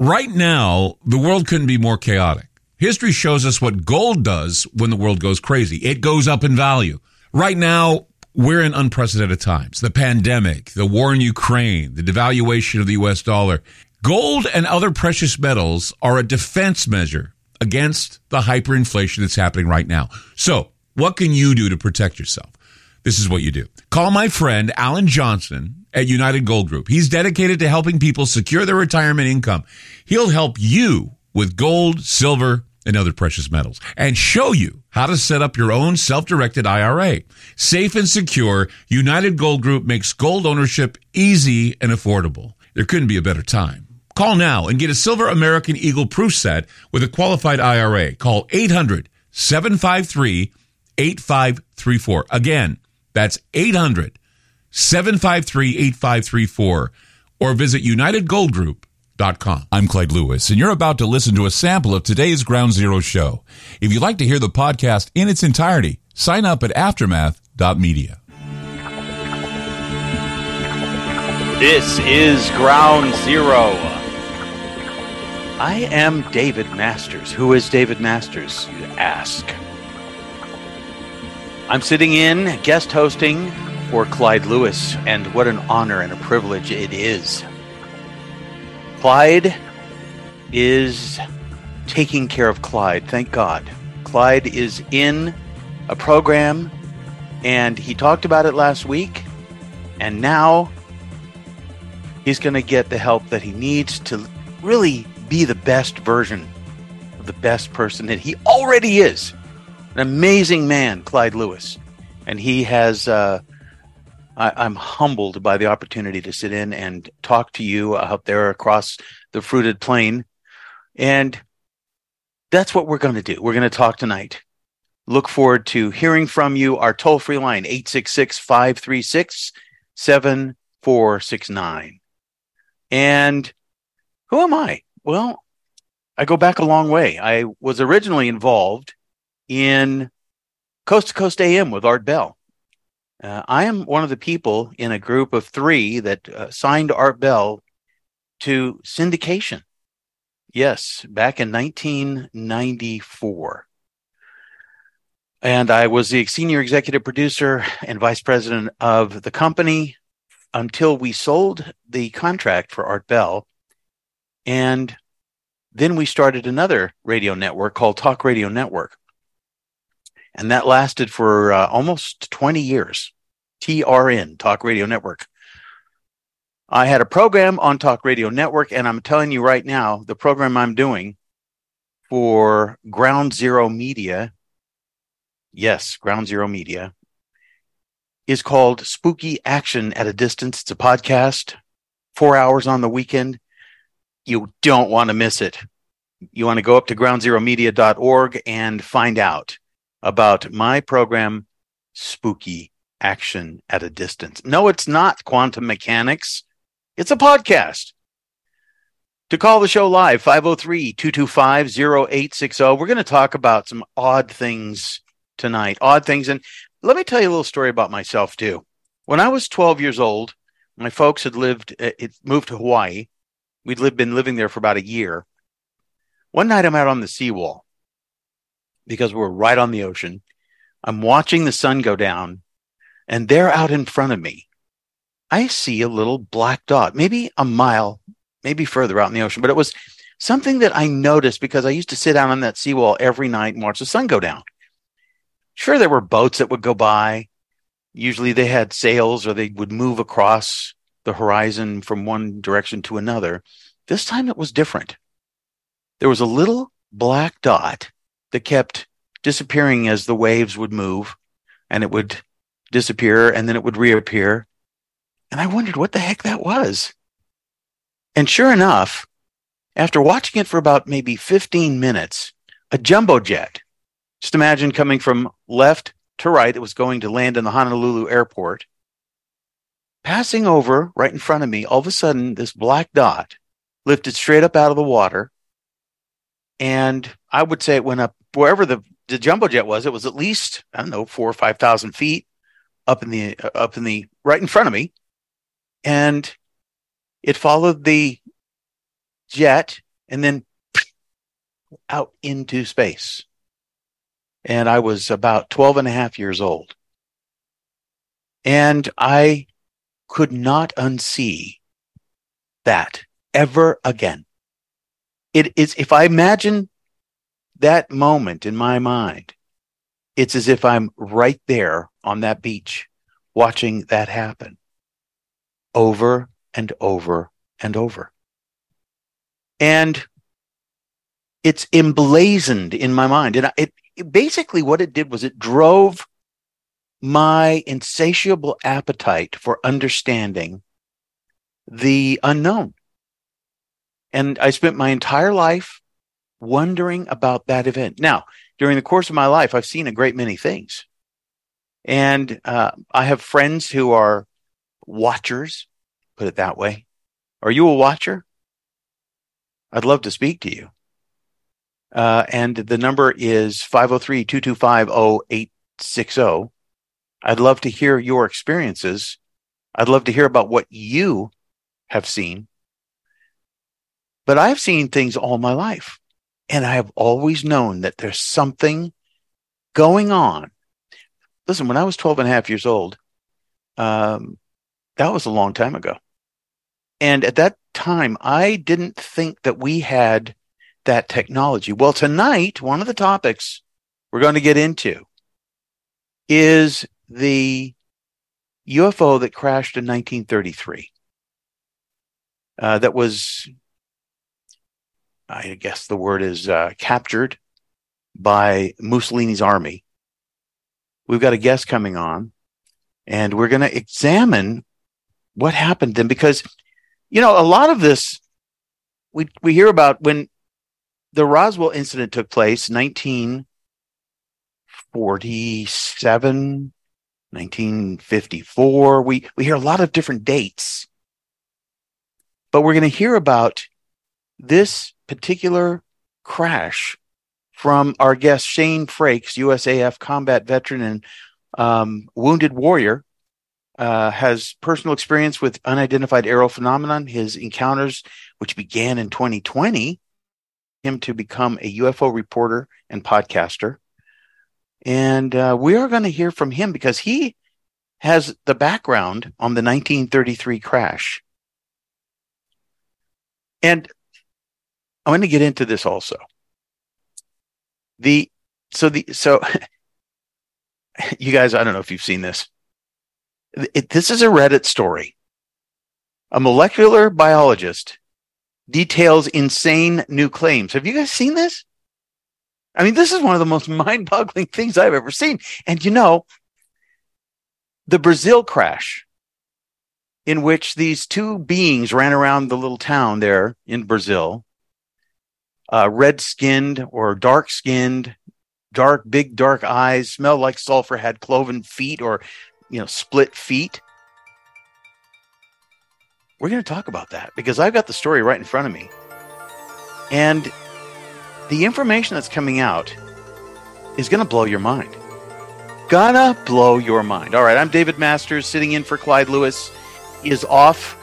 Right now, the world couldn't be more chaotic. History shows us what gold does when the world goes crazy. It goes up in value. Right now, we're in unprecedented times. The pandemic, the war in Ukraine, the devaluation of the US dollar. Gold and other precious metals are a defense measure against the hyperinflation that's happening right now. So, what can you do to protect yourself? This is what you do. Call my friend Alan Johnson at United Gold Group. He's dedicated to helping people secure their retirement income. He'll help you with gold, silver, and other precious metals and show you how to set up your own self-directed IRA. Safe and secure, United Gold Group makes gold ownership easy and affordable. There couldn't be a better time. Call now and get a Silver American Eagle proof set with a qualified IRA. Call 800 753 8534. Again, that's 800 753 8534 or visit UnitedGoldGroup.com. I'm Clyde Lewis, and you're about to listen to a sample of today's Ground Zero show. If you'd like to hear the podcast in its entirety, sign up at aftermath.media. This is Ground Zero. I am David Masters. Who is David Masters, you ask? I'm sitting in guest hosting for Clyde Lewis, and what an honor and a privilege it is. Clyde is taking care of Clyde, thank God. Clyde is in a program, and he talked about it last week, and now he's going to get the help that he needs to really be the best version of the best person that he already is. An amazing man, Clyde Lewis. And he has, uh, I, am humbled by the opportunity to sit in and talk to you out there across the fruited plain. And that's what we're going to do. We're going to talk tonight. Look forward to hearing from you. Our toll free line, 866 536 7469. And who am I? Well, I go back a long way. I was originally involved in Coast to Coast AM with Art Bell. Uh, I am one of the people in a group of three that uh, signed Art Bell to syndication. Yes, back in 1994. And I was the senior executive producer and vice president of the company until we sold the contract for Art Bell and then we started another radio network called Talk Radio Network. And that lasted for uh, almost 20 years. TRN, Talk Radio Network. I had a program on Talk Radio Network, and I'm telling you right now, the program I'm doing for Ground Zero Media, yes, Ground Zero Media, is called Spooky Action at a Distance. It's a podcast, four hours on the weekend. You don't want to miss it. You want to go up to groundzeromedia.org and find out about my program, Spooky Action at a Distance. No, it's not quantum mechanics. It's a podcast. To call the show live, 503 225 0860. We're going to talk about some odd things tonight. Odd things. And let me tell you a little story about myself, too. When I was 12 years old, my folks had lived, eh, it moved to Hawaii. We'd lived, been living there for about a year. One night I'm out on the seawall because we're right on the ocean. I'm watching the sun go down, and there out in front of me, I see a little black dot, maybe a mile, maybe further out in the ocean, but it was something that I noticed because I used to sit down on that seawall every night and watch the sun go down. Sure, there were boats that would go by. Usually they had sails or they would move across the horizon from one direction to another. This time it was different. There was a little black dot that kept disappearing as the waves would move and it would disappear and then it would reappear. And I wondered what the heck that was. And sure enough, after watching it for about maybe 15 minutes, a jumbo jet, just imagine coming from left to right, it was going to land in the Honolulu airport passing over right in front of me, all of a sudden, this black dot lifted straight up out of the water. And I would say it went up wherever the, the jumbo jet was. It was at least, I don't know, four or 5,000 feet up in the, uh, up in the, right in front of me. And it followed the jet and then out into space. And I was about 12 and a half years old. And I could not unsee that ever again. It is, if I imagine that moment in my mind, it's as if I'm right there on that beach watching that happen over and over and over. And it's emblazoned in my mind. And it, it basically what it did was it drove my insatiable appetite for understanding the unknown. And I spent my entire life wondering about that event. Now, during the course of my life, I've seen a great many things. And uh, I have friends who are watchers, put it that way. Are you a watcher? I'd love to speak to you. Uh, and the number is 503 225 0860. I'd love to hear your experiences. I'd love to hear about what you have seen. But I've seen things all my life. And I have always known that there's something going on. Listen, when I was 12 and a half years old, um, that was a long time ago. And at that time, I didn't think that we had that technology. Well, tonight, one of the topics we're going to get into is the UFO that crashed in 1933. Uh, that was, I guess the word is uh, captured by Mussolini's army. We've got a guest coming on, and we're going to examine what happened then because you know, a lot of this we we hear about when the Roswell incident took place, 1947, 1954. We we hear a lot of different dates. But we're going to hear about this particular crash from our guest Shane Frakes, USAF combat veteran and um, wounded warrior, uh, has personal experience with unidentified aerial phenomenon. His encounters, which began in 2020, him to become a UFO reporter and podcaster. And uh, we are going to hear from him because he has the background on the 1933 crash. And I'm going to get into this also. The so the so you guys, I don't know if you've seen this it, this is a Reddit story. A molecular biologist details insane new claims. Have you guys seen this? I mean, this is one of the most mind boggling things I've ever seen. And you know, the Brazil crash, in which these two beings ran around the little town there in Brazil, uh, red skinned or dark skinned, dark, big, dark eyes, smelled like sulfur, had cloven feet or you know, split feet. We're going to talk about that because I've got the story right in front of me. And the information that's coming out is going to blow your mind. Gonna blow your mind. All right, I'm David Masters sitting in for Clyde Lewis. He is off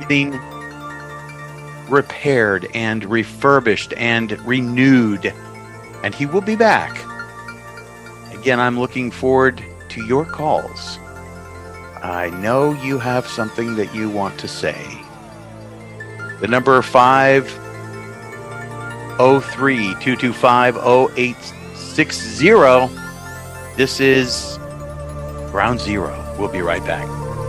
getting repaired and refurbished and renewed, and he will be back. Again, I'm looking forward to your calls. I know you have something that you want to say. The number 503 225 0860. This is Ground Zero. We'll be right back.